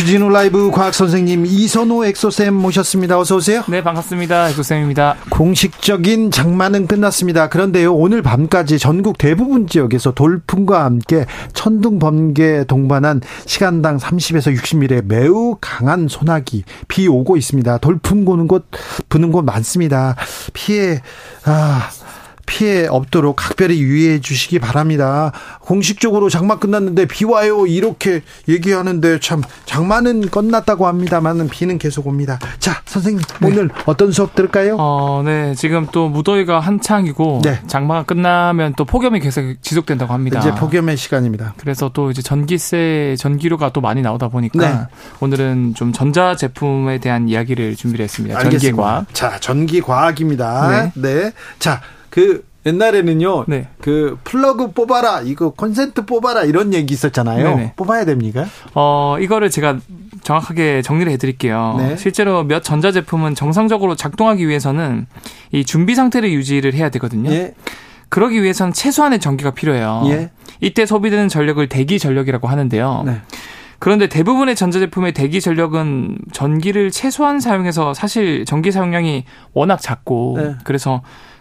주진우 라이브 과학 선생님 이선호 엑소쌤 모셨습니다. 어서 오세요. 네, 반갑습니다. 엑소쌤입니다. 공식적인 장마는 끝났습니다. 그런데요, 오늘 밤까지 전국 대부분 지역에서 돌풍과 함께 천둥 번개 동반한 시간당 30에서 60mm 매우 강한 소나기 비 오고 있습니다. 돌풍 고는 곳 부는 곳 많습니다. 피해 아 피해 없도록 각별히 유의해 주시기 바랍니다. 공식적으로 장마 끝났는데 비 와요 이렇게 얘기하는데 참 장마는 끝났다고 합니다만은 비는 계속 옵니다. 자 선생님 네. 오늘 어떤 수업 들을까요? 어, 네 지금 또 무더위가 한창이고 네. 장마가 끝나면 또 폭염이 계속 지속된다고 합니다. 이제 폭염의 시간입니다. 그래서 또 이제 전기세 전기료가 또 많이 나오다 보니까 네. 오늘은 좀 전자 제품에 대한 이야기를 준비를 했습니다. 전기과학. 자 전기 과학입니다. 네. 네. 자 그 옛날에는요. 네. 그 플러그 뽑아라, 이거 콘센트 뽑아라 이런 얘기 있었잖아요. 네네. 뽑아야 됩니까? 어, 이거를 제가 정확하게 정리를 해드릴게요. 네. 실제로 몇 전자 제품은 정상적으로 작동하기 위해서는 이 준비 상태를 유지를 해야 되거든요. 예. 그러기 위해서는 최소한의 전기가 필요해요. 예. 이때 소비되는 전력을 대기 전력이라고 하는데요. 네. 그런데 대부분의 전자제품의 대기 전력은 전기를 최소한 사용해서 사실 전기 사용량이 워낙 작고 네. 그래서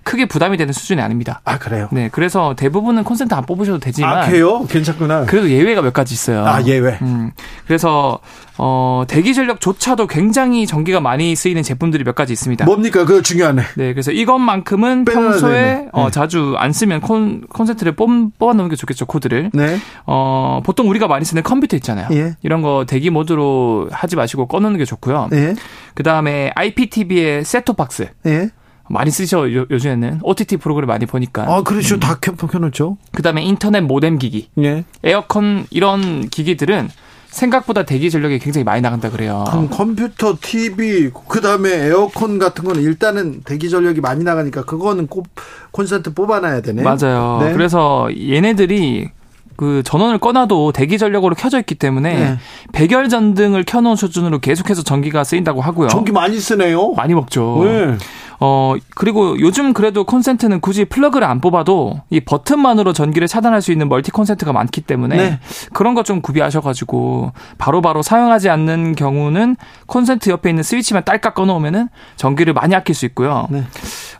크게 부담이 되는 수준이 아닙니다. 아 그래요? 네, 그래서 대부분은 콘센트 안 뽑으셔도 되지만 아 그래요? 괜찮구나. 그래도 예외가 몇 가지 있어요. 아 예외. 음, 그래서 어 대기 전력조차도 굉장히 전기가 많이 쓰이는 제품들이 몇 가지 있습니다. 뭡니까? 그거 중요하네. 네, 그래서 이것만큼은 평소에 네. 어, 자주 안 쓰면 콘 콘센트를 뽑, 뽑아 놓는 게 좋겠죠 코드를. 네. 어 보통 우리가 많이 쓰는 컴퓨터 있잖아요. 예. 이런 거 대기 모드로 하지 마시고 꺼놓는 게 좋고요. 예. 그 다음에 IPTV의 셋톱박스. 예. 많이 쓰셔 요, 요즘에는 OTT 프로그램 많이 보니까. 아 그렇죠, 음. 다 켜놓죠. 그다음에 인터넷 모뎀 기기, 예. 에어컨 이런 기기들은 생각보다 대기 전력이 굉장히 많이 나간다 그래요. 그럼 컴퓨터, TV, 그다음에 에어컨 같은 거는 일단은 대기 전력이 많이 나가니까 그거는 꼭 콘센트 뽑아놔야 되네. 맞아요. 네. 그래서 얘네들이 그 전원을 꺼놔도 대기 전력으로 켜져 있기 때문에 네. 백열 전등을 켜놓은 수준으로 계속해서 전기가 쓰인다고 하고요. 전기 많이 쓰네요. 많이 먹죠. 네. 어, 그리고 요즘 그래도 콘센트는 굳이 플러그를 안 뽑아도 이 버튼만으로 전기를 차단할 수 있는 멀티 콘센트가 많기 때문에 네. 그런 거좀 구비하셔가지고 바로바로 바로 사용하지 않는 경우는 콘센트 옆에 있는 스위치만 딸깍 꺼놓으면은 전기를 많이 아낄 수 있고요. 네.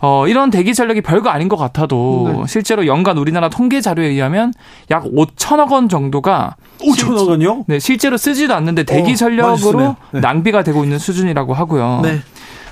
어, 이런 대기 전력이 별거 아닌 것 같아도 네. 실제로 연간 우리나라 통계 자료에 의하면 약 5천억 원 정도가 5천억 원요? 네, 실제로 쓰지도 않는데 대기 어, 전력으로 네. 낭비가 되고 있는 수준이라고 하고요. 네.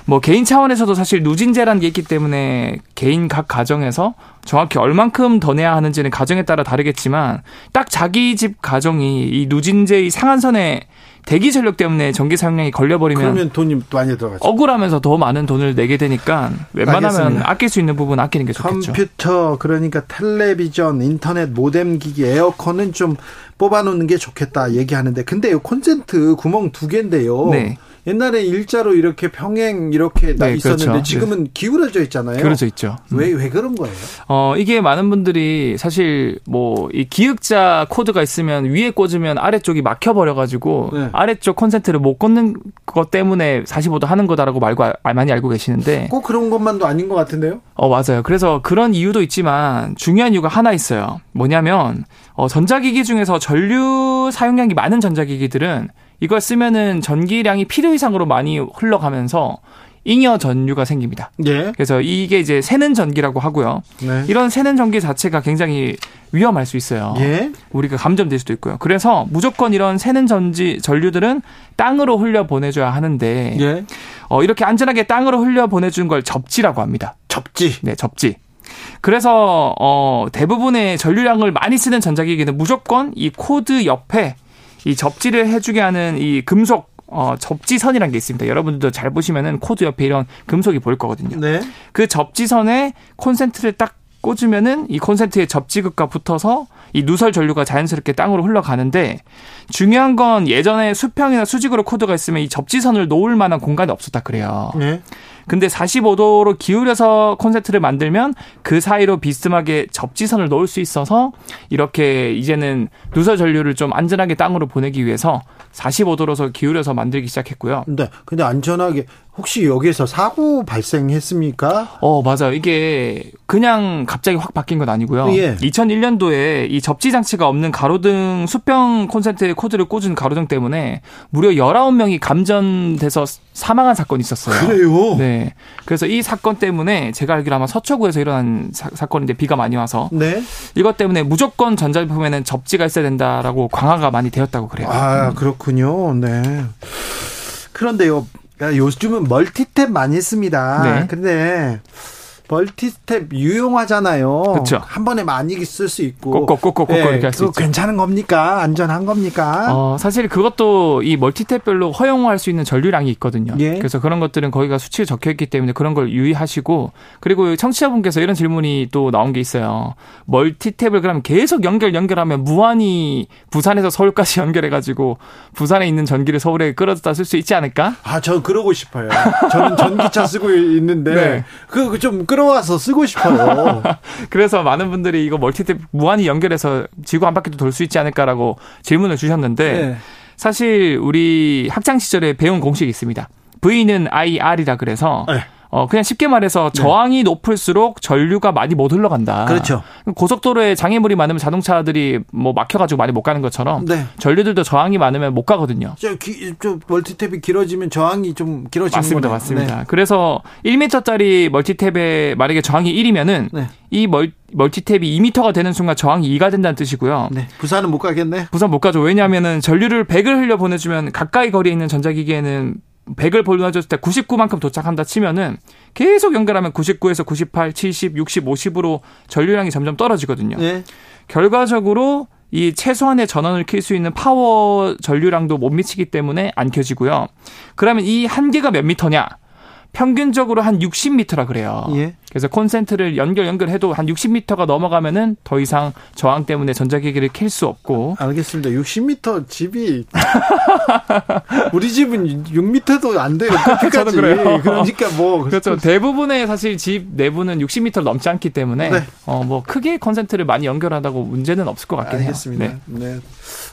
뭐 개인 차원에서도 사실 누진제라는 게 있기 때문에 개인 각 가정에서 정확히 얼만큼 더 내야 하는지는 가정에 따라 다르겠지만 딱 자기 집 가정이 이 누진제의 상한선에 대기 전력 때문에 전기 사용량이 걸려버리면 그러면 돈이 많이 들어가죠. 억울하면서 더 많은 돈을 내게 되니까 웬만하면 알겠습니다. 아낄 수 있는 부분 아끼는 게 좋겠죠. 컴퓨터 그러니까 텔레비전, 인터넷, 모뎀 기기, 에어컨은 좀 뽑아놓는 게 좋겠다 얘기하는데 근데 콘센트 구멍 두 개인데요. 네. 옛날에 일자로 이렇게 평행 이렇게 네, 있었는데 그렇죠. 지금은 네. 기울어져 있잖아요. 그렇죠 있죠. 왜왜 왜 그런 거예요? 어 이게 많은 분들이 사실 뭐 이 기역자 코드가 있으면 위에 꽂으면 아래쪽이 막혀 버려 가지고 네. 아래쪽 콘센트를 못 꽂는 것 때문에 45도 하는 거다라고 말고 많이 알고 계시는데 꼭 그런 것만도 아닌 것 같은데요? 어 맞아요. 그래서 그런 이유도 있지만 중요한 이유가 하나 있어요. 뭐냐면 어 전자기기 중에서 전류 사용량이 많은 전자기기들은 이걸 쓰면은 전기량이 필요 이상으로 많이 흘러가면서 잉여 전류가 생깁니다. 예. 그래서 이게 이제 새는 전기라고 하고요. 네. 이런 새는 전기 자체가 굉장히 위험할 수 있어요. 예. 우리가 감점될 수도 있고요. 그래서 무조건 이런 새는 전지 전류들은 땅으로 흘려 보내줘야 하는데 예. 어, 이렇게 안전하게 땅으로 흘려 보내주는 걸 접지라고 합니다. 접지. 네, 접지. 그래서 어, 대부분의 전류량을 많이 쓰는 전자기기는 무조건 이 코드 옆에 이 접지를 해주게 하는 이 금속 어, 접지선이라는 게 있습니다. 여러분들도 잘 보시면은 코드 옆에 이런 금속이 보일 거거든요. 네. 그 접지선에 콘센트를 딱 꽂으면은 이 콘센트의 접지극과 붙어서 이 누설 전류가 자연스럽게 땅으로 흘러가는데 중요한 건 예전에 수평이나 수직으로 코드가 있으면 이 접지선을 놓을 만한 공간이 없었다 그래요. 네. 근데 45도로 기울여서 콘센트를 만들면 그 사이로 비스듬하게 접지선을 놓을 수 있어서 이렇게 이제는 누설 전류를 좀 안전하게 땅으로 보내기 위해서 45도로서 기울여서 만들기 시작했고요. 네. 근데 안전하게 혹시 여기에서 사고 발생했습니까? 어, 맞아요. 이게 그냥 갑자기 확 바뀐 건 아니고요. 예. 2001년도에 이 접지 장치가 없는 가로등 수평 콘센트에 코드를 꽂은 가로등 때문에 무려 19명이 감전돼서 사망한 사건이 있었어요. 그래요? 네. 그래서 이 사건 때문에 제가 알기로 아마 서초구에서 일어난 사, 건인데 비가 많이 와서 네. 이것 때문에 무조건 전자제품에는 접지가 있어야 된다라고 강화가 많이 되었다고 그래요. 아, 그렇군요. 네. 그런데요. 요즘은 멀티탭 많이 씁니다. 네. 근데 멀티탭 유용하잖아요. 그렇죠. 한 번에 많이 쓸 수 있고. 꼭꼭꼭꼭 네, 이렇게 할 수 있죠. 괜찮은 겁니까? 안전한 겁니까? 어, 사실 그것도 이 멀티탭별로 허용할 수 있는 전류량이 있거든요. 예. 그래서 그런 것들은 거기가 수치에 적혀 있기 때문에 그런 걸 유의하시고 그리고 청취자분께서 이런 질문이 또 나온 게 있어요. 멀티탭을 그럼 계속 연결 연결하면 무한히 부산에서 서울까지 연결해 가지고 부산에 있는 전기를 서울에 끌어다 쓸 수 있지 않을까? 아, 저 그러고 싶어요. 저는 전기차 쓰고 있는데 네. 그좀 끌어와서 쓰고 싶어요. 그래서 많은 분들이 이거 멀티탭 무한히 연결해서 지구 한 바퀴도 돌 수 있지 않을까라고 질문을 주셨는데 네. 사실 우리 학창 시절에 배운 공식이 있습니다. V는 IR이라 그래서 네. 어 그냥 쉽게 말해서 네. 저항이 네. 높을수록 전류가 많이 못 흘러간다. 그렇죠. 고속도로에 장애물이 많으면 자동차들이 뭐 막혀가지고 많이 못 가는 것처럼 네. 전류들도 저항이 많으면 못 가거든요. 저, 기, 저 멀티탭이 길어지면 저항이 좀 길어지는 맞습니다, 거네요. 맞습니다. 네. 그래서 1m짜리 멀티탭에 만약에 저항이 1이면은 네. 이 멀, 멀티탭이 2m가 되는 순간 저항이 2가 된다는 뜻이고요. 네. 부산은 못 가겠네. 부산 못 가죠. 왜냐하면은 전류를 100을 흘려 보내주면 가까이 거리에 있는 전자기기에는 100을 보내줬을 때 99만큼 도착한다 치면은 계속 연결하면 99에서 98, 70, 60, 50으로 전류량이 점점 떨어지거든요. 네. 결과적으로 이 최소한의 전원을 킬 수 있는 파워 전류량도 못 미치기 때문에 안 켜지고요. 그러면 이 한계가 몇 미터냐? 평균적으로 한 60m라 그래요. 예. 그래서 콘센트를 연결 연결해도 한 60m가 넘어가면은 더 이상 저항 때문에 전자기기를 켤 수 없고. 알겠습니다. 60m 집이 우리 집은 6m도 안 돼요. 저는 그래요. 그러니까 뭐 그렇죠. 대부분의 사실 집 내부는 60m 넘지 않기 때문에 네. 어뭐 크게 콘센트를 많이 연결한다고 문제는 없을 것 같긴 알겠습니다. 해요. 네. 네.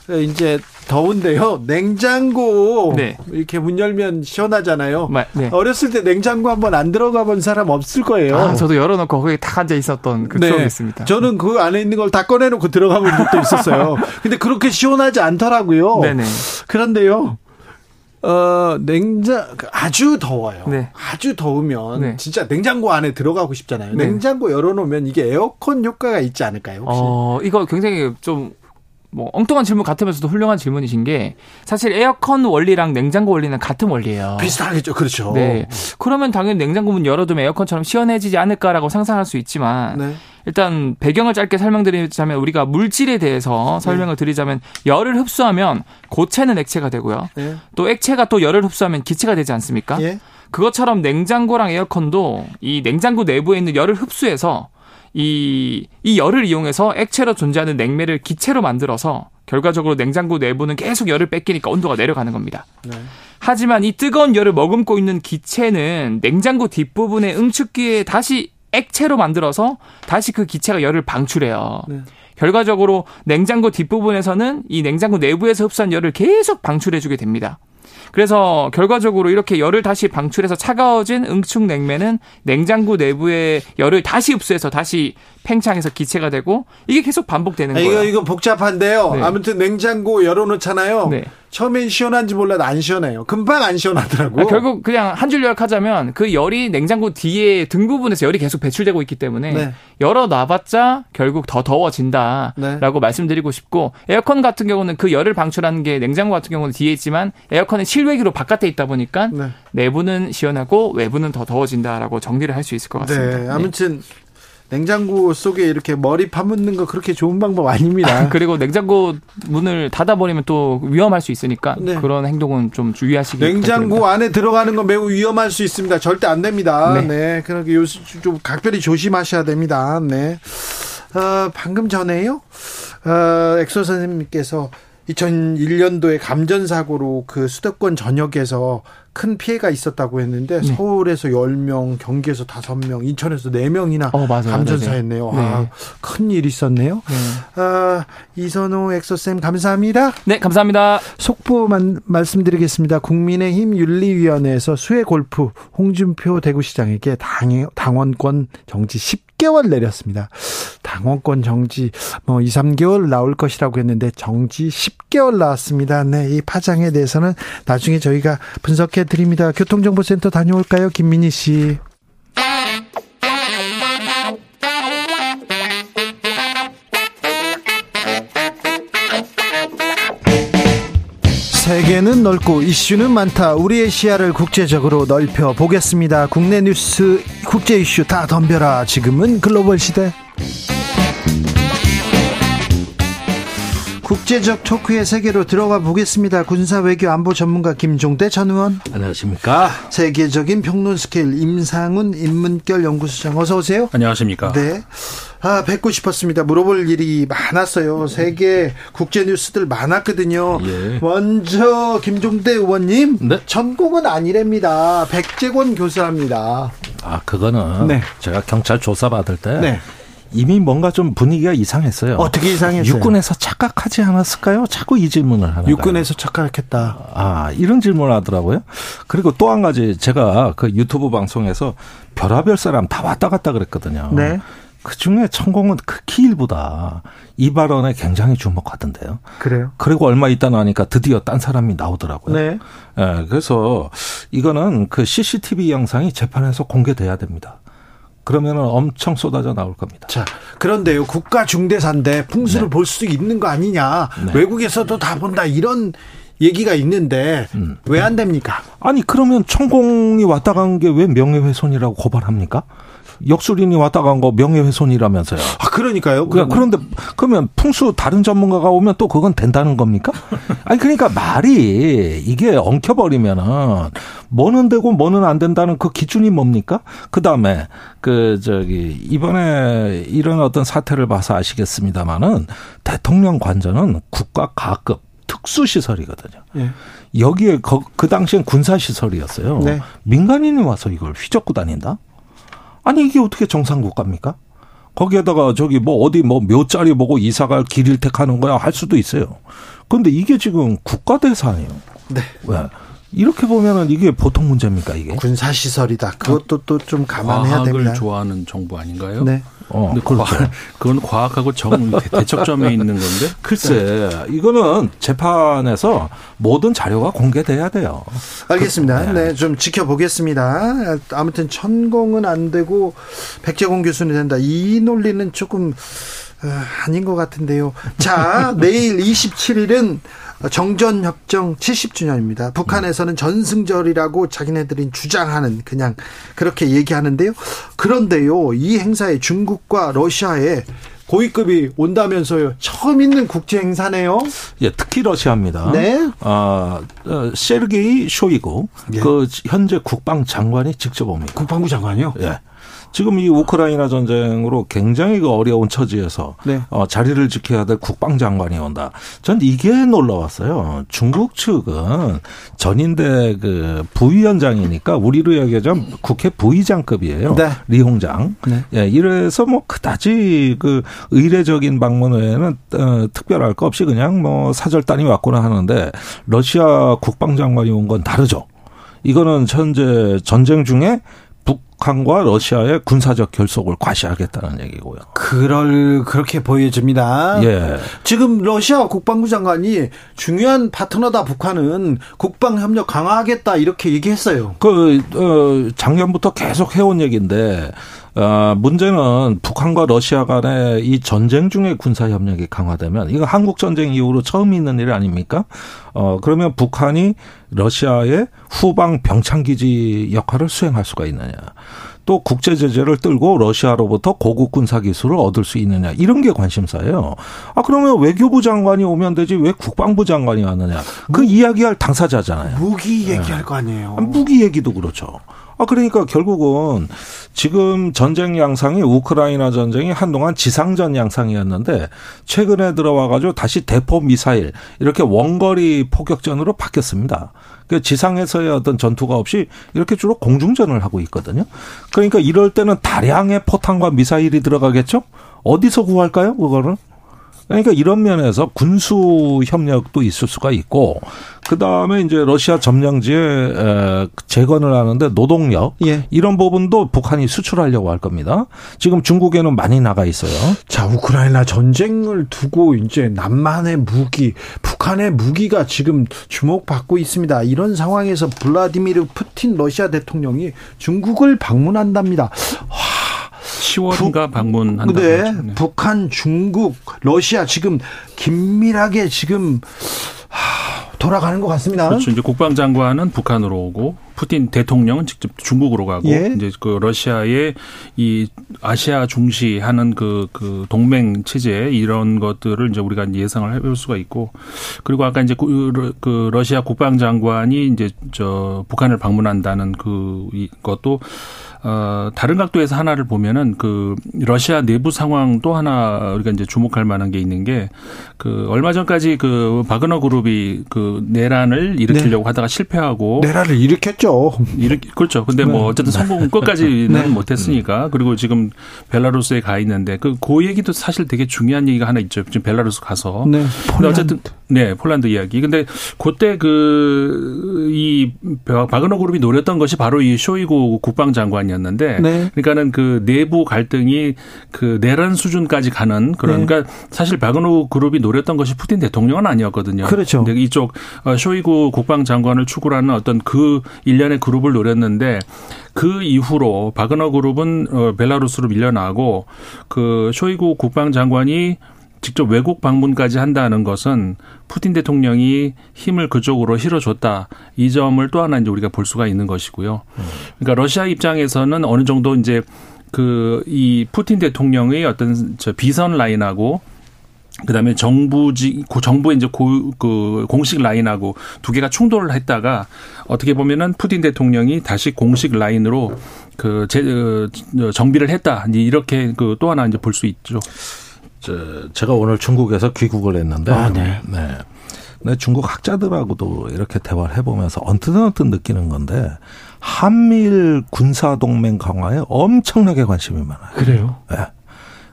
네. 이제 더운데요. 냉장고 네. 이렇게 문 열면 시원하잖아요. 네. 어렸을 때 냉장고 한번 안 들어가 본 사람 없을 거예요. 아, 저도 열어놓고 거기 탁 앉아 있었던 그 네. 추억이 있습니다. 저는 그 안에 있는 걸 다 꺼내놓고 들어가 본 적도 있었어요. 근데 그렇게 시원하지 않더라고요. 네네. 그런데요. 어, 냉장, 아주 더워요. 네. 아주 더우면 네. 진짜 냉장고 안에 들어가고 싶잖아요. 네. 냉장고 열어놓으면 이게 에어컨 효과가 있지 않을까요? 혹시? 어, 이거 굉장히 좀 뭐 엉뚱한 질문 같으면서도 훌륭한 질문이신 게 사실 에어컨 원리랑 냉장고 원리는 같은 원리예요. 비슷하겠죠. 그렇죠. 네. 그러면 당연히 냉장고 문 열어두면 에어컨처럼 시원해지지 않을까라고 상상할 수 있지만 네. 일단 배경을 짧게 설명드리자면 우리가 물질에 대해서 설명을 네. 드리자면 열을 흡수하면 고체는 액체가 되고요. 네. 또 액체가 또 열을 흡수하면 기체가 되지 않습니까? 예. 그것처럼 냉장고랑 에어컨도 이 냉장고 내부에 있는 열을 흡수해서 이, 이 열을 이용해서 액체로 존재하는 냉매를 기체로 만들어서 결과적으로 냉장고 내부는 계속 열을 뺏기니까 온도가 내려가는 겁니다. 네. 하지만 이 뜨거운 열을 머금고 있는 기체는 냉장고 뒷부분의 응축기에 다시 액체로 만들어서 다시 그 기체가 열을 방출해요. 네. 결과적으로 냉장고 뒷부분에서는 이 냉장고 내부에서 흡수한 열을 계속 방출해주게 됩니다. 그래서 결과적으로 이렇게 열을 다시 방출해서 차가워진 응축 냉매는 냉장고 내부의 열을 다시 흡수해서 다시 팽창해서 기체가 되고 이게 계속 반복되는 아, 거예요. 이거 이거 복잡한데요. 네. 아무튼 냉장고 열어놓잖아요. 네. 처음엔 시원한지 몰라도 안 시원해요. 금방 안 시원하더라고. 아, 결국 그냥 한 줄 요약하자면 그 열이 냉장고 뒤에 등 부분에서 열이 계속 배출되고 있기 때문에 네. 열어 놔봤자 결국 더 더워진다라고 네. 말씀드리고 싶고 에어컨 같은 경우는 그 열을 방출하는 게 냉장고 같은 경우는 뒤에 있지만 에어컨은 실외기로 바깥에 있다 보니까 네. 내부는 시원하고 외부는 더 더워진다라고 정리를 할 수 있을 것 같습니다. 네, 아무튼 냉장고 속에 이렇게 머리 파묻는 거 그렇게 좋은 방법 아닙니다. 그리고 냉장고 문을 닫아버리면 또 위험할 수 있으니까 네. 그런 행동은 좀 주의하시기 냉장고 부탁드립니다. 안에 들어가는 건 매우 위험할 수 있습니다. 절대 안 됩니다. 네. 네. 그러니까 요좀 각별히 조심하셔야 됩니다. 네. 어, 방금 전에요. 어, 엑소 선생님께서 2001년도에 감전 사고로 그 수도권 전역에서 큰 피해가 있었다고 했는데 네. 서울에서 10명, 경기에서 5명, 인천에서 4명이나 어, 감전사했네요. 네. 아, 큰 일이 있었네요. 네. 아, 이선호 엑소쌤 감사합니다. 네, 감사합니다. 속보만 말씀드리겠습니다. 국민의힘 윤리위원회에서 수해 골프 홍준표 대구시장에게 당, 당원권 정지 10 개월 내렸습니다. 당원권 정지 뭐 2, 3개월 나올 것이라고 했는데 정지 10개월 나왔습니다. 네, 이 파장에 대해서는 나중에 저희가 분석해 드립니다. 교통정보센터 다녀올까요? 김민희 씨. 세계는 넓고 이슈는 많다. 우리의 시야를 국제적으로 넓혀 보겠습니다. 국내 뉴스, 국제 이슈 다 덤벼라. 지금은 글로벌 시대. 국제적 토크의 세계로 들어가 보겠습니다. 군사 외교 안보 전문가 김종대 전 의원. 안녕하십니까. 세계적인 평론 스케일 임상훈 인문결 연구소장 어서 오세요. 안녕하십니까. 네. 아, 뵙고 싶었습니다. 물어볼 일이 많았어요. 세계 국제 뉴스들 많았거든요. 예. 먼저 김종대 의원님. 네. 전공은 아니랍니다. 백재권 교수합니다. 아, 그거는 네. 제가 경찰 조사 받을 때 네. 이미 뭔가 좀 분위기가 이상했어요. 어떻게 이상했어요? 육군에서 착각하지 않았을까요? 자꾸 이 질문을 하는 육군에서 착각했다. 아, 이런 질문을 하더라고요. 그리고 또 한 가지 제가 그 유튜브 방송에서 별하별 사람 다 왔다 갔다 그랬거든요. 네. 그 중에 천공은 극히 일부다. 이 발언에 굉장히 주목하던데요. 그래요? 그리고 얼마 있다 나니까 드디어 딴 사람이 나오더라고요. 네. 예, 그래서 이거는 그 CCTV 영상이 재판에서 공개돼야 됩니다. 그러면 엄청 쏟아져 나올 겁니다. 자, 그런데요. 국가 중대사인데 풍수를 네. 볼수 있는 거 아니냐. 네. 외국에서도 다 본다. 이런 얘기가 있는데 음. 왜안 됩니까? 아니 그러면 천공이 왔다 간 게 왜 명예훼손이라고 고발합니까? 역술인이 왔다 간 거 명예훼손이라면서요. 아, 그러니까요. 그러면. 그런데 그러면 풍수 다른 전문가가 오면 또 그건 된다는 겁니까? 아니 그러니까 말이 이게 엉켜버리면은 뭐는 되고 뭐는 안 된다는 그 기준이 뭡니까? 그 다음에 그 저기 이번에 이런 어떤 사태를 봐서 아시겠습니다만은 대통령 관저는 국가 가급 특수 시설이거든요. 예. 여기에 그, 그 당시엔 군사 시설이었어요. 네. 민간인이 와서 이걸 휘젓고 다닌다? 아니 이게 어떻게 정상 국가입니까? 거기에다가 저기 뭐 어디 뭐 묘자리 보고 이사갈 길을 택하는 거야 할 수도 있어요. 그런데 이게 지금 국가 대사예요. 네. 왜? 이렇게 보면은 이게 보통 문제입니까 이게? 군사 시설이다. 그것도 또 좀 감안해야 과학을 됩니다. 좋아하는 정부 아닌가요? 네. 어, 근데 그렇죠. 과학, 그건 과학하고 정 대척점에 있는 건데. 글쎄, 이거는 재판에서 모든 자료가 공개돼야 돼요. 알겠습니다. 그, 네. 네, 좀 지켜보겠습니다. 아무튼 천공은 안 되고 백재공 교수는 된다. 이 논리는 조금 어, 아닌 것 같은데요. 자, 내일 27일은 정전협정 70주년입니다. 북한에서는 전승절이라고 자기네들이 주장하는 그냥 그렇게 얘기하는데요. 그런데요, 이 행사에 중국과 러시아의 고위급이 온다면서요. 처음 있는 국제 행사네요. 예, 특히 러시아입니다. 네. 아, 어, 세르게이 쇼이고 예. 그 현재 국방장관이 직접 옵니다. 국방부 장관이요? 예. 지금 이 우크라이나 전쟁으로 굉장히 그 어려운 처지에서 네. 어, 자리를 지켜야 될 국방장관이 온다. 전 이게 놀라웠어요. 중국 측은 전인대 그 부위원장이니까 우리로 얘기하자면 국회 부의장급이에요. 네. 리홍장. 네. 예, 이래서 뭐 그다지 그 의례적인 방문 외에는 어, 특별할 거 없이 그냥 뭐 사절단이 왔구나 하는데 러시아 국방장관이 온 건 다르죠. 이거는 현재 전쟁 중에 북한과 러시아의 군사적 결속을 과시하겠다는 얘기고요. 그럴 그렇게 보여집니다. 예. 지금 러시아 국방부 장관이 중요한 파트너다 북한은 국방 협력 강화하겠다 이렇게 얘기했어요. 그 어, 작년부터 계속 해온 얘기인데 어, 문제는 북한과 러시아 간의 이 전쟁 중에 군사 협력이 강화되면 이거 한국 전쟁 이후로 처음 있는 일 아닙니까? 어, 그러면 북한이 러시아의 후방 병창 기지 역할을 수행할 수가 있느냐? 또 국제 제재를 떨고 러시아로부터 고급 군사 기술을 얻을 수 있느냐 이런 게 관심사예요. 아 그러면 외교부 장관이 오면 되지 왜 국방부 장관이 왔느냐? 그 무, 이야기할 당사자잖아요. 무기 얘기할 네. 거 아니에요. 아, 무기 얘기도 그렇죠. 아 그러니까 결국은 지금 전쟁 양상이 우크라이나 전쟁이 한동안 지상전 양상이었는데 최근에 들어와 가지고 다시 대포 미사일 이렇게 원거리 포격전으로 바뀌었습니다. 그 지상에서의 어떤 전투가 없이 이렇게 주로 공중전을 하고 있거든요. 그러니까 이럴 때는 다량의 포탄과 미사일이 들어가겠죠? 어디서 구할까요? 그거를? 그러니까 이런 면에서 군수 협력도 있을 수가 있고 그 다음에 이제 러시아 점령지에 재건을 하는데 노동력 예. 이런 부분도 북한이 수출하려고 할 겁니다. 지금 중국에는 많이 나가 있어요. 자 우크라이나 전쟁을 두고 이제 남한의 무기, 북한의 무기가 지금 주목받고 있습니다. 이런 상황에서 블라디미르 푸틴 러시아 대통령이 중국을 방문한답니다. 와. 10월인가 방문한다고 네, 네. 북한, 중국, 러시아 지금 긴밀하게 지금 돌아가는 것 같습니다. 그렇죠. 이제 국방장관은 북한으로 오고 푸틴 대통령은 직접 중국으로 가고 예. 이제 그 러시아의 이 아시아 중시하는 그, 그 동맹 체제 이런 것들을 이제 우리가 예상을 해볼 수가 있고 그리고 아까 이제 그, 그 러시아 국방장관이 이제 저 북한을 방문한다는 그 것도 어, 다른 각도에서 하나를 보면은 그 러시아 내부 상황 또 하나 우리가 이제 주목할 만한 게 있는 게 그 얼마 전까지 그 바그너 그룹이 그 내란을 일으키려고 네. 하다가 실패하고 내란을 일으켰죠. 일으 그렇죠. 근데 뭐 네. 어쨌든 성공 끝까지는 네. 못했으니까 그리고 지금 벨라루스에 가 있는데 그, 그 얘기도 사실 되게 중요한 얘기가 하나 있죠. 지금 벨라루스 가서. 네. 근데 어쨌든 네 폴란드 이야기. 근데 그때 그 이 바그너 그룹이 노렸던 것이 바로 이 쇼이구 국방장관이었. 아니었는데 네. 그러니까는 그 내부 갈등이 그 내란 수준까지 가는 그런 네. 그러니까 사실 바그노 그룹이 노렸던 것이 푸틴 대통령은 아니었거든요. 그렇죠. 근데 이쪽 어, 쇼이구 국방장관을 추구하는 어떤 그 일련의 그룹을 노렸는데 그 이후로 바그너 그룹은 어, 벨라루스로 밀려나고 그 쇼이구 국방장관이 직접 외국 방문까지 한다는 것은 푸틴 대통령이 힘을 그쪽으로 실어줬다. 이 점을 또 하나 이제 우리가 볼 수가 있는 것이고요. 그러니까 러시아 입장에서는 어느 정도 이제 그 이 푸틴 대통령의 어떤 저 비선 라인하고 그다음에 정부지 정부의 이제 고, 그 공식 라인하고 두 개가 충돌을 했다가 어떻게 보면은 푸틴 대통령이 다시 공식 라인으로 그 제, 어, 정비를 했다 이렇게 그 또 하나 이제 볼 수 있죠. 저, 제가 오늘 중국에서 귀국을 했는데, 아, 네. 네. 근 중국 학자들하고도 이렇게 대화를 해보면서 언뜻 언뜻 느끼는 건데 한미일 군사 동맹 강화에 엄청나게 관심이 많아요. 그래요? 네.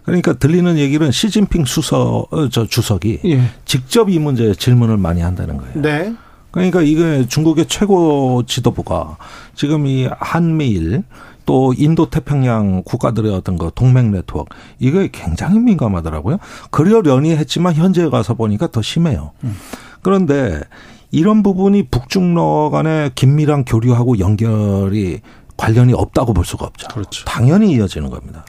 그러니까 들리는 얘기는 시진핑 수석 어, 저 주석이 예. 직접 이 문제에 질문을 많이 한다는 거예요. 네. 그러니까 이게 중국의 최고 지도부가 지금 이 한미일 또 인도 태평양 국가들의 어떤 그 동맹 네트워크 이게 굉장히 민감하더라고요. 그러려니 했지만 현재에 가서 보니까 더 심해요. 음. 그런데 이런 부분이 북중러 간의 긴밀한 교류하고 연결이 관련이 없다고 볼 수가 없죠. 그렇죠. 당연히 이어지는 겁니다.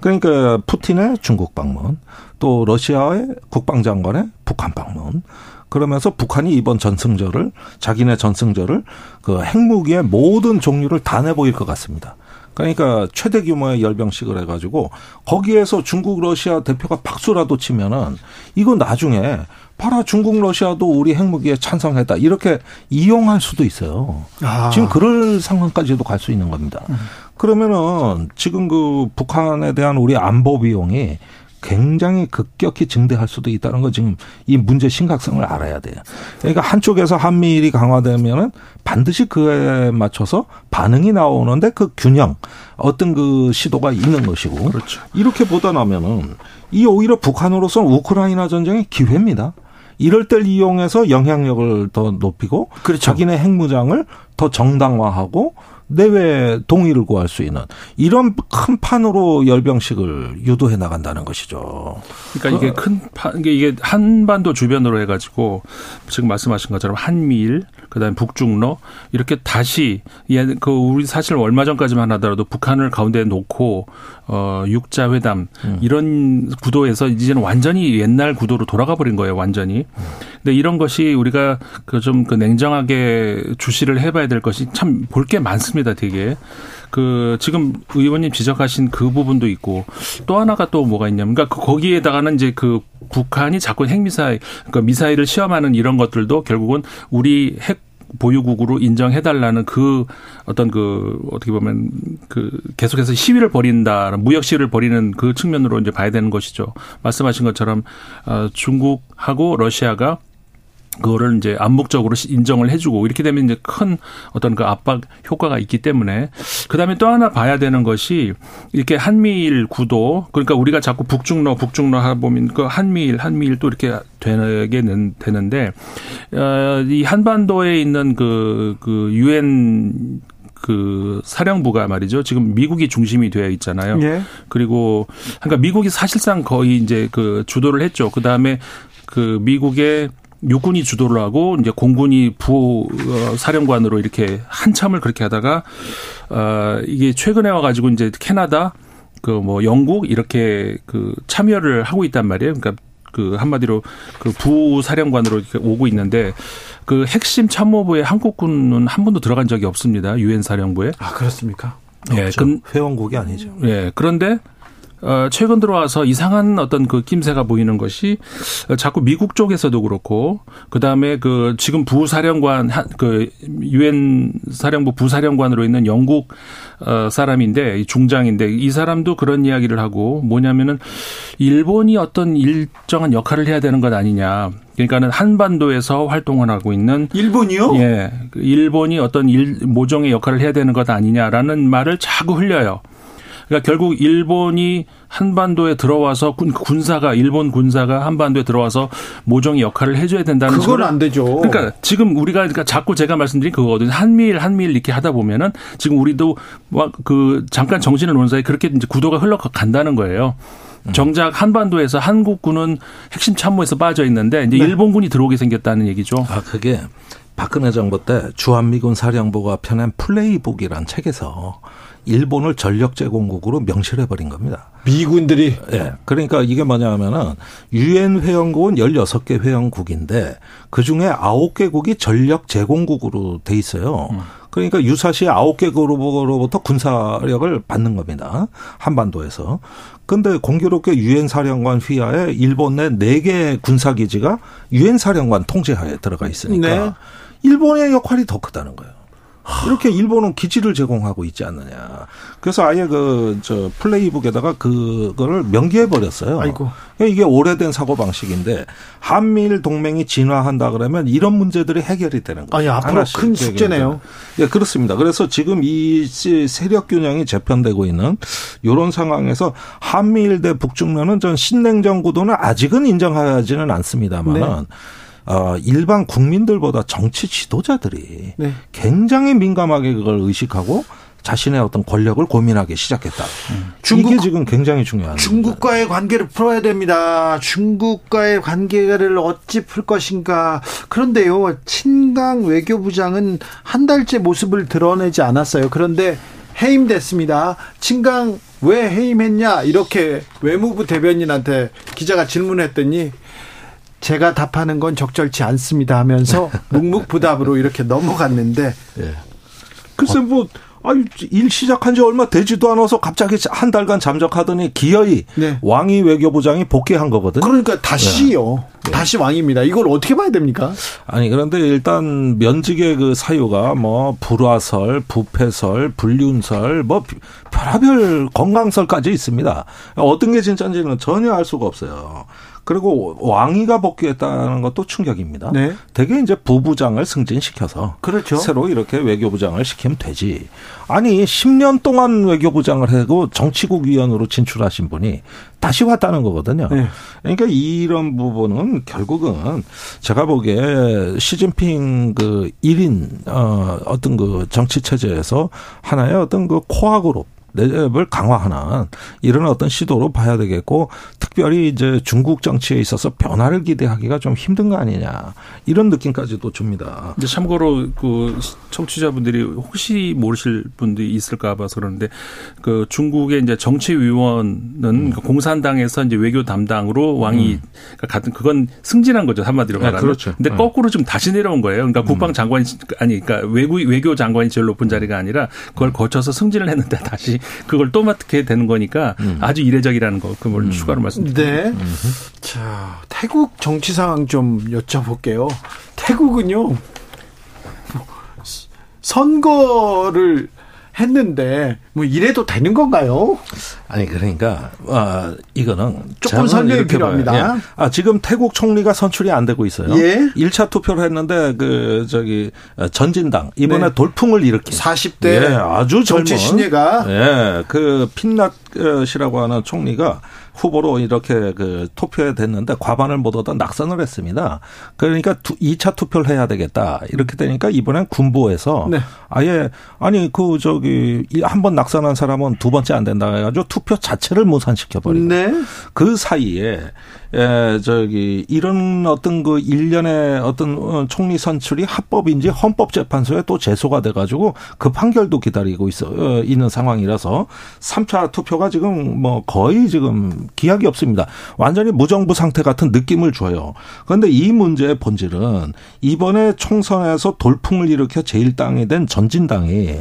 그러니까 푸틴의 중국 방문, 또 러시아의 국방장관의 북한 방문, 그러면서 북한이 이번 전승절을 자기네 전승절을 그 핵무기의 모든 종류를 다 내보일 것 같습니다. 그러니까 최대 규모의 열병식을 해가지고 거기에서 중국 러시아 대표가 박수라도 치면은 이거 나중에 봐라 중국 러시아도 우리 핵무기에 찬성했다 이렇게 이용할 수도 있어요. 아. 지금 그럴 상황까지도 갈 수 있는 겁니다. 음. 그러면은 지금 그 북한에 대한 우리 안보 비용이 굉장히 급격히 증대할 수도 있다는 거 지금 이 문제 심각성을 알아야 돼요. 그러니까 한쪽에서 한미일이 강화되면은 반드시 그에 맞춰서 반응이 나오는데 그 균형 어떤 그 시도가 있는 것이고 그렇죠. 이렇게 보다 나면은 이 오히려 북한으로서는 우크라이나 전쟁의 기회입니다. 이럴 때를 이용해서 영향력을 더 높이고 그렇죠. 자기네 핵무장을 더 정당화하고 내외 동의를 구할 수 있는 이런 큰 판으로 열병식을 유도해 나간다는 것이죠. 그러니까 이게 큰 판, 이게 한반도 주변으로 해가지고 지금 말씀하신 것처럼 한미일, 그다음에 북중러 이렇게 다시 그 우리 사실 얼마 전까지만 하더라도 북한을 가운데 놓고 어 육자 회담 음. 이런 구도에서 이제는 완전히 옛날 구도로 돌아가 버린 거예요, 완전히. 근데 이런 것이 우리가 그 좀그 그 냉정하게 주시를 해봐야 될 것이 참 볼 게 많습니다, 되게. 그 지금 의원님 지적하신 그 부분도 있고 또 하나가 또 뭐가 있냐면 그러니까 거기에다가는 이제 그 북한이 자꾸 핵미사일 그러니까 미사일을 시험하는 이런 것들도 결국은 우리 핵 보유국으로 인정해달라는 그 어떤 그 어떻게 보면 그 계속해서 시위를 벌인다, 무역 시위를 벌이는 그 측면으로 이제 봐야 되는 것이죠. 말씀하신 것처럼 어, 중국하고 러시아가 그거를 이제 암묵적으로 인정을 해주고 이렇게 되면 이제 큰 어떤 그 압박 효과가 있기 때문에 그다음에 또 하나 봐야 되는 것이 이렇게 한미일 구도 그러니까 우리가 자꾸 북중러 북중러 하다 보면 그 한미일 한미일 또 이렇게 되게 되는데 어이 한반도에 있는 그그 유엔 그 사령부가 말이죠. 지금 미국이 중심이 되어 있잖아요. 예. 그리고 그러니까 미국이 사실상 거의 이제 그 주도를 했죠. 그다음에 그 미국의 육군이 주도를 하고 이제 공군이 부 어, 사령관으로 이렇게 한참을 그렇게 하다가 어 이게 최근에 와 가지고 이제 캐나다 그 뭐 영국 이렇게 그 참여를 하고 있단 말이에요. 그러니까 그 한마디로 그 부사령관으로 이렇게 오고 있는데 그 핵심 참모부에 한국군은 한 번도 들어간 적이 없습니다. 유엔 사령부에. 아 그렇습니까? 예, 그, 회원국이 아니죠. 예, 그런데 어, 최근 들어와서 이상한 어떤 그 낌새가 보이는 것이 자꾸 미국 쪽에서도 그렇고 그 다음에 그 지금 부사령관 그 유엔 사령부 부사령관으로 있는 영국 어 사람인데 중장인데 이 사람도 그런 이야기를 하고 뭐냐면은 일본이 어떤 일정한 역할을 해야 되는 것 아니냐. 그러니까는 한반도에서 활동을 하고 있는 일본이요? 예, 그 일본이 어떤 일 모종의 역할을 해야 되는 것 아니냐라는 말을 자꾸 흘려요. 그러니까 결국 일본이 한반도에 들어와서 군, 군사가 일본 군사가 한반도에 들어와서 모종의 역할을 해줘야 된다는 그건 안 되죠. 그러니까 지금 우리가 그러니까 자꾸 제가 말씀드린 그거거든요. 한미일 한미일 이렇게 하다 보면은 지금 우리도 그 잠깐 정신을 놓은 사이 그렇게 이제 구도가 흘러간다는 거예요. 음. 정작 한반도에서 한국군은 핵심 참모에서 빠져 있는데 이제 네. 일본군이 들어오게 생겼다는 얘기죠. 아 그게 박근혜 정부 때 주한미군 사령부가 펴낸 플레이북이란 책에서 일본을 전력 제공국으로 명시해 버린 겁니다. 미군들이 예. 그러니까 이게 뭐냐면은 유엔 회원국은 16개 회원국인데 그 중에 9개국이 전력 제공국으로 돼 있어요. 음. 그러니까 유사시 9개국으로부터 군사력을 받는 겁니다. 한반도에서. 근데 공교롭게 유엔 사령관 휘하에 일본 내 4개 군사 기지가 유엔 사령관 통제하에 들어가 있으니까 네. 일본의 역할이 더 크다는 거예요. 이렇게 일본은 기지를 제공하고 있지 않느냐. 그래서 아예 그 저 플레이북에다가 그거를 명기해 버렸어요. 아이고. 이게 오래된 사고 방식인데 한미일 동맹이 진화한다 그러면 이런 문제들이 해결이 되는 거예요. 아니 앞으로 큰 숙제네요. 예, 그렇습니다. 그래서 지금 이 세력 균형이 재편되고 있는 이런 상황에서 한미일 대 북중러는 전 신냉전 구도는 아직은 인정하지는 않습니다만은. 네. 어, 일반 국민들보다 정치 지도자들이 네. 굉장히 민감하게 그걸 의식하고 자신의 어떤 권력을 고민하기 시작했다. 음. 중국, 이게 지금 굉장히 중요한. 중국과의 관계를 풀어야 됩니다. 중국과의 관계를 어찌 풀 것인가. 그런데요, 친강 외교부장은 한 달째 모습을 드러내지 않았어요. 그런데 해임됐습니다. 친강 왜 해임했냐? 이렇게 외무부 대변인한테 기자가 질문했더니 제가 답하는 건 적절치 않습니다 하면서 묵묵부답으로 이렇게 넘어갔는데 예. 글쎄 뭐 아유, 일 시작한 지 얼마 되지도 않아서 갑자기 한 달간 잠적하더니 기어이 네. 왕이 외교부장이 복귀한 거거든요. 그러니까 다시요. 네. 다시 왕입니다. 이걸 어떻게 봐야 됩니까? 아니, 그런데 일단 면직의 그 사유가 뭐 불화설, 부패설, 불륜설, 뭐 별하별 건강설까지 있습니다. 어떤 게 진짜인지는 전혀 알 수가 없어요. 그리고 왕위가 복귀했다는 것도 충격입니다. 네. 대개 이제 부부장을 승진시켜서 그렇죠. 새로 이렇게 외교부장을 시키면 되지. 아니 10년 동안 외교부장을 하고 정치국 위원으로 진출하신 분이 다시 왔다는 거거든요. 네. 그러니까 이런 부분은 결국은 제가 보기에 시진핑 그 1인 어 어떤 그 정치 체제에서 하나의 어떤 그 코어 그룹 내집을 강화하는 이런 어떤 시도로 봐야 되겠고 특별히 이제 중국 정치에 있어서 변화를 기대하기가 좀 힘든 거 아니냐 이런 느낌까지도 줍니다. 이제 참고로 그 청취자분들이 혹시 모르실 분들이 있을까 봐서 그러는데 그 중국의 이제 정치위원은 음. 그 공산당에서 이제 외교 담당으로 왕이 음. 같은 그건 승진한 거죠 한마디로 네, 말하면. 네, 그렇죠. 근데 네. 거꾸로 좀 다시 내려온 거예요. 그러니까 음. 국방 장관이 아니 그러니까 외국 외교 장관이 제일 높은 자리가 아니라 그걸 거쳐서 승진을 했는데 다시 그걸 또 맡게 되는 거니까 음. 아주 이례적이라는 거 그걸 음. 추가로 말씀드립니다. 네. 자 태국 정치 상황 좀 여쭤볼게요. 태국은요 선거를 했는데 뭐 이래도 되는 건가요? 아니 그러니까 아 이거는 조금 설명이 필요합니다. 예. 아 지금 태국 총리가 선출이 안 되고 있어요. 예. 1차 투표를 했는데 그 저기 전진당 이번에 네. 돌풍을 일으킨 40대 예, 아주 정치 신예가 예. 그 핀낫이라고 하는 총리가 후보로 이렇게 그 투표에 됐는데 과반을 못 얻어 낙선을 했습니다. 그러니까 2차 투표를 해야 되겠다. 이렇게 되니까 이번엔 군부에서 네. 아예 아니 그 저기 한 번 낙선한 사람은 두 번째 안 된다 해 가지고 투표 자체를 무산시켜 버리고 네. 그 사이에 에 저기 이런 어떤 그 일련의 어떤 어, 총리 선출이 합법인지 헌법재판소에 또 제소가 돼 가지고 그 판결도 기다리고 있어 어, 있는 상황이라서 3차 투표가 지금 뭐 거의 지금 기약이 없습니다. 완전히 무정부 상태 같은 느낌을 줘요. 그런데 이 문제의 본질은 이번에 총선에서 돌풍을 일으켜 제1당이 된 전진당이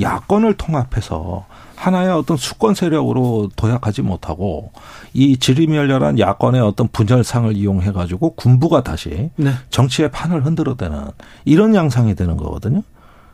야권을 통합해서 하나의 어떤 수권 세력으로 도약하지 못하고 이 지리멸렬한 야권의 어떤 분열상을 이용해 가지고 군부가 다시 네. 정치의 판을 흔들어대는 이런 양상이 되는 거거든요.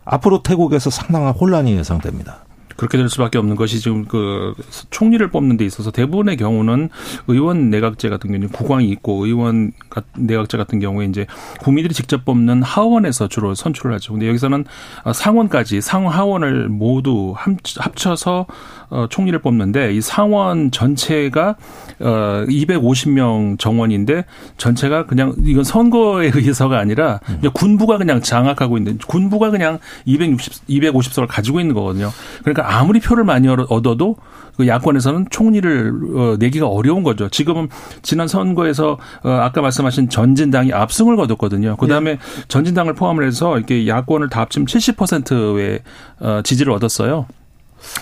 앞으로 태국에서 상당한 혼란이 예상됩니다. 그렇게 될 수밖에 없는 것이 지금 그 총리를 뽑는 데 있어서 대부분의 경우는 의원 내각제 같은 경우는 국왕이 있고 의원 내각제 같은 경우에 이제 국민들이 직접 뽑는 하원에서 주로 선출을 하죠. 근데 여기서는 상원까지 상하원을 모두 합쳐서 어, 총리를 뽑는데 이 상원 전체가 어 250명 정원인데 전체가 그냥 이건 선거에 의해서가 아니라 군부가 그냥 장악하고 있는 군부가 그냥 260 250석을 가지고 있는 거거든요. 그러니까 아무리 표를 많이 얻어도 그 야권에서는 총리를 어, 내기가 어려운 거죠. 지금은 지난 선거에서 어, 아까 말씀하신 전진당이 압승을 거뒀거든요. 그 다음에 네. 전진당을 포함을 해서 이렇게 야권을 다 합치면 70%의 어, 지지를 얻었어요.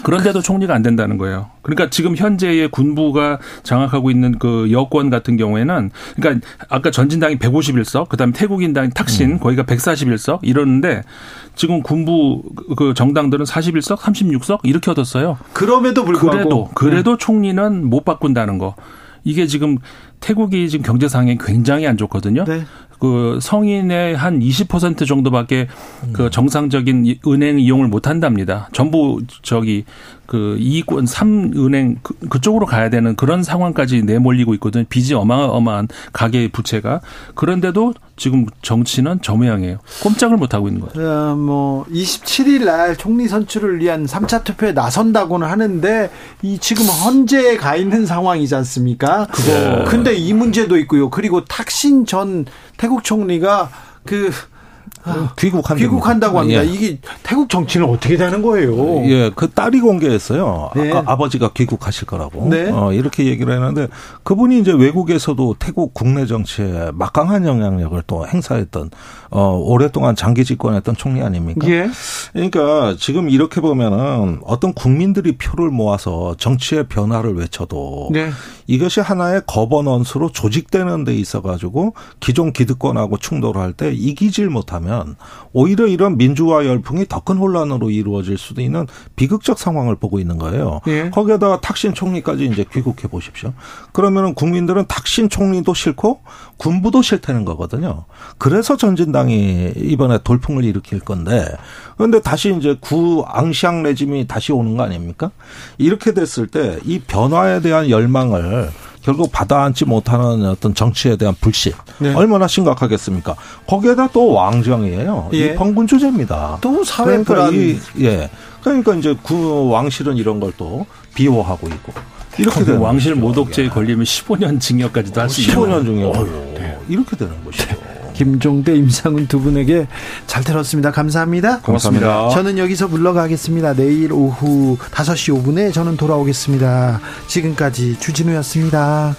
그런데도 총리가 안 된다는 거예요. 그러니까 지금 현재의 군부가 장악하고 있는 그 여권 같은 경우에는 그러니까 아까 전진당이 151석, 그다음에 태국인당 탁신 음. 거기가 141석 이러는데 지금 군부 그 정당들은 41석, 36석 이렇게 얻었어요. 그럼에도 불구하고 그래도 그래도 네. 총리는 못 바꾼다는 거. 이게 지금 태국이 지금 경제 상황이 굉장히 안 좋거든요. 네. 그 성인의 한 20% 정도밖에 음. 그 정상적인 은행 이용을 못 한답니다. 전부 저기 그 이익권 3은행 그, 그쪽으로 가야 되는 그런 상황까지 내몰리고 있거든요. 빚이 어마어마한 가계 부채가. 그런데도 지금 정치는 저 모양이에요. 꼼짝을 못 하고 있는 거예요. 어, 뭐 27일 날 총리 선출을 위한 3차 투표에 나선다고는 하는데 이 지금 헌재에 가 있는 상황이지 않습니까? 그거. 근데 이 문제도 있고요. 그리고 탁신 전 태국 총리가 그 아, 귀국한 귀국한다고 합니다. 예. 이게 태국 정치는 어떻게 되는 거예요? 예, 그 딸이 공개했어요. 네. 아, 버지가 귀국하실 거라고. 네. 어, 이렇게 얘기를 했는데 그분이 이제 외국에서도 태국 국내 정치에 막강한 영향력을 또 행사했던 어, 오랫동안 장기 집권했던 총리 아닙니까? 예. 그러니까 지금 이렇게 보면은 어떤 국민들이 표를 모아서 정치의 변화를 외쳐도 네. 이것이 하나의 거버넌스로 조직되는 데 있어 가지고 기존 기득권하고 충돌할 때 이기질 못하면 오히려 이런 민주화 열풍이 더 큰 혼란으로 이루어질 수도 있는 비극적 상황을 보고 있는 거예요. 예. 거기에다가 탁신 총리까지 이제 귀국해 보십시오. 그러면은 국민들은 탁신 총리도 싫고 군부도 싫다는 거거든요. 그래서 전진당이 이번에 돌풍을 일으킬 건데 그런데 다시 이제 구 앙시앙 레짐이 다시 오는 거 아닙니까? 이렇게 됐을 때 이 변화에 대한 열망을 결국 받아안지 못하는 어떤 정치에 대한 불신 네. 얼마나 심각하겠습니까? 거기에다 또 왕정이에요. 예. 이 범군 주제입니다. 또 사회 그러니까 불안. 이, 예. 그러니까 이제 구 왕실은 이런 걸 또 비호하고 있고 이렇게 되는 왕실. 모독죄에 걸리면 15년 징역까지도 할 수 있는 15년 중에 네. 이렇게 되는 것이죠. 김종대, 임상훈 두 분에게 잘 들었습니다. 감사합니다. 고맙습니다. 저는 여기서 물러가겠습니다. 내일 오후 5시 5분에 저는 돌아오겠습니다. 지금까지 주진우였습니다.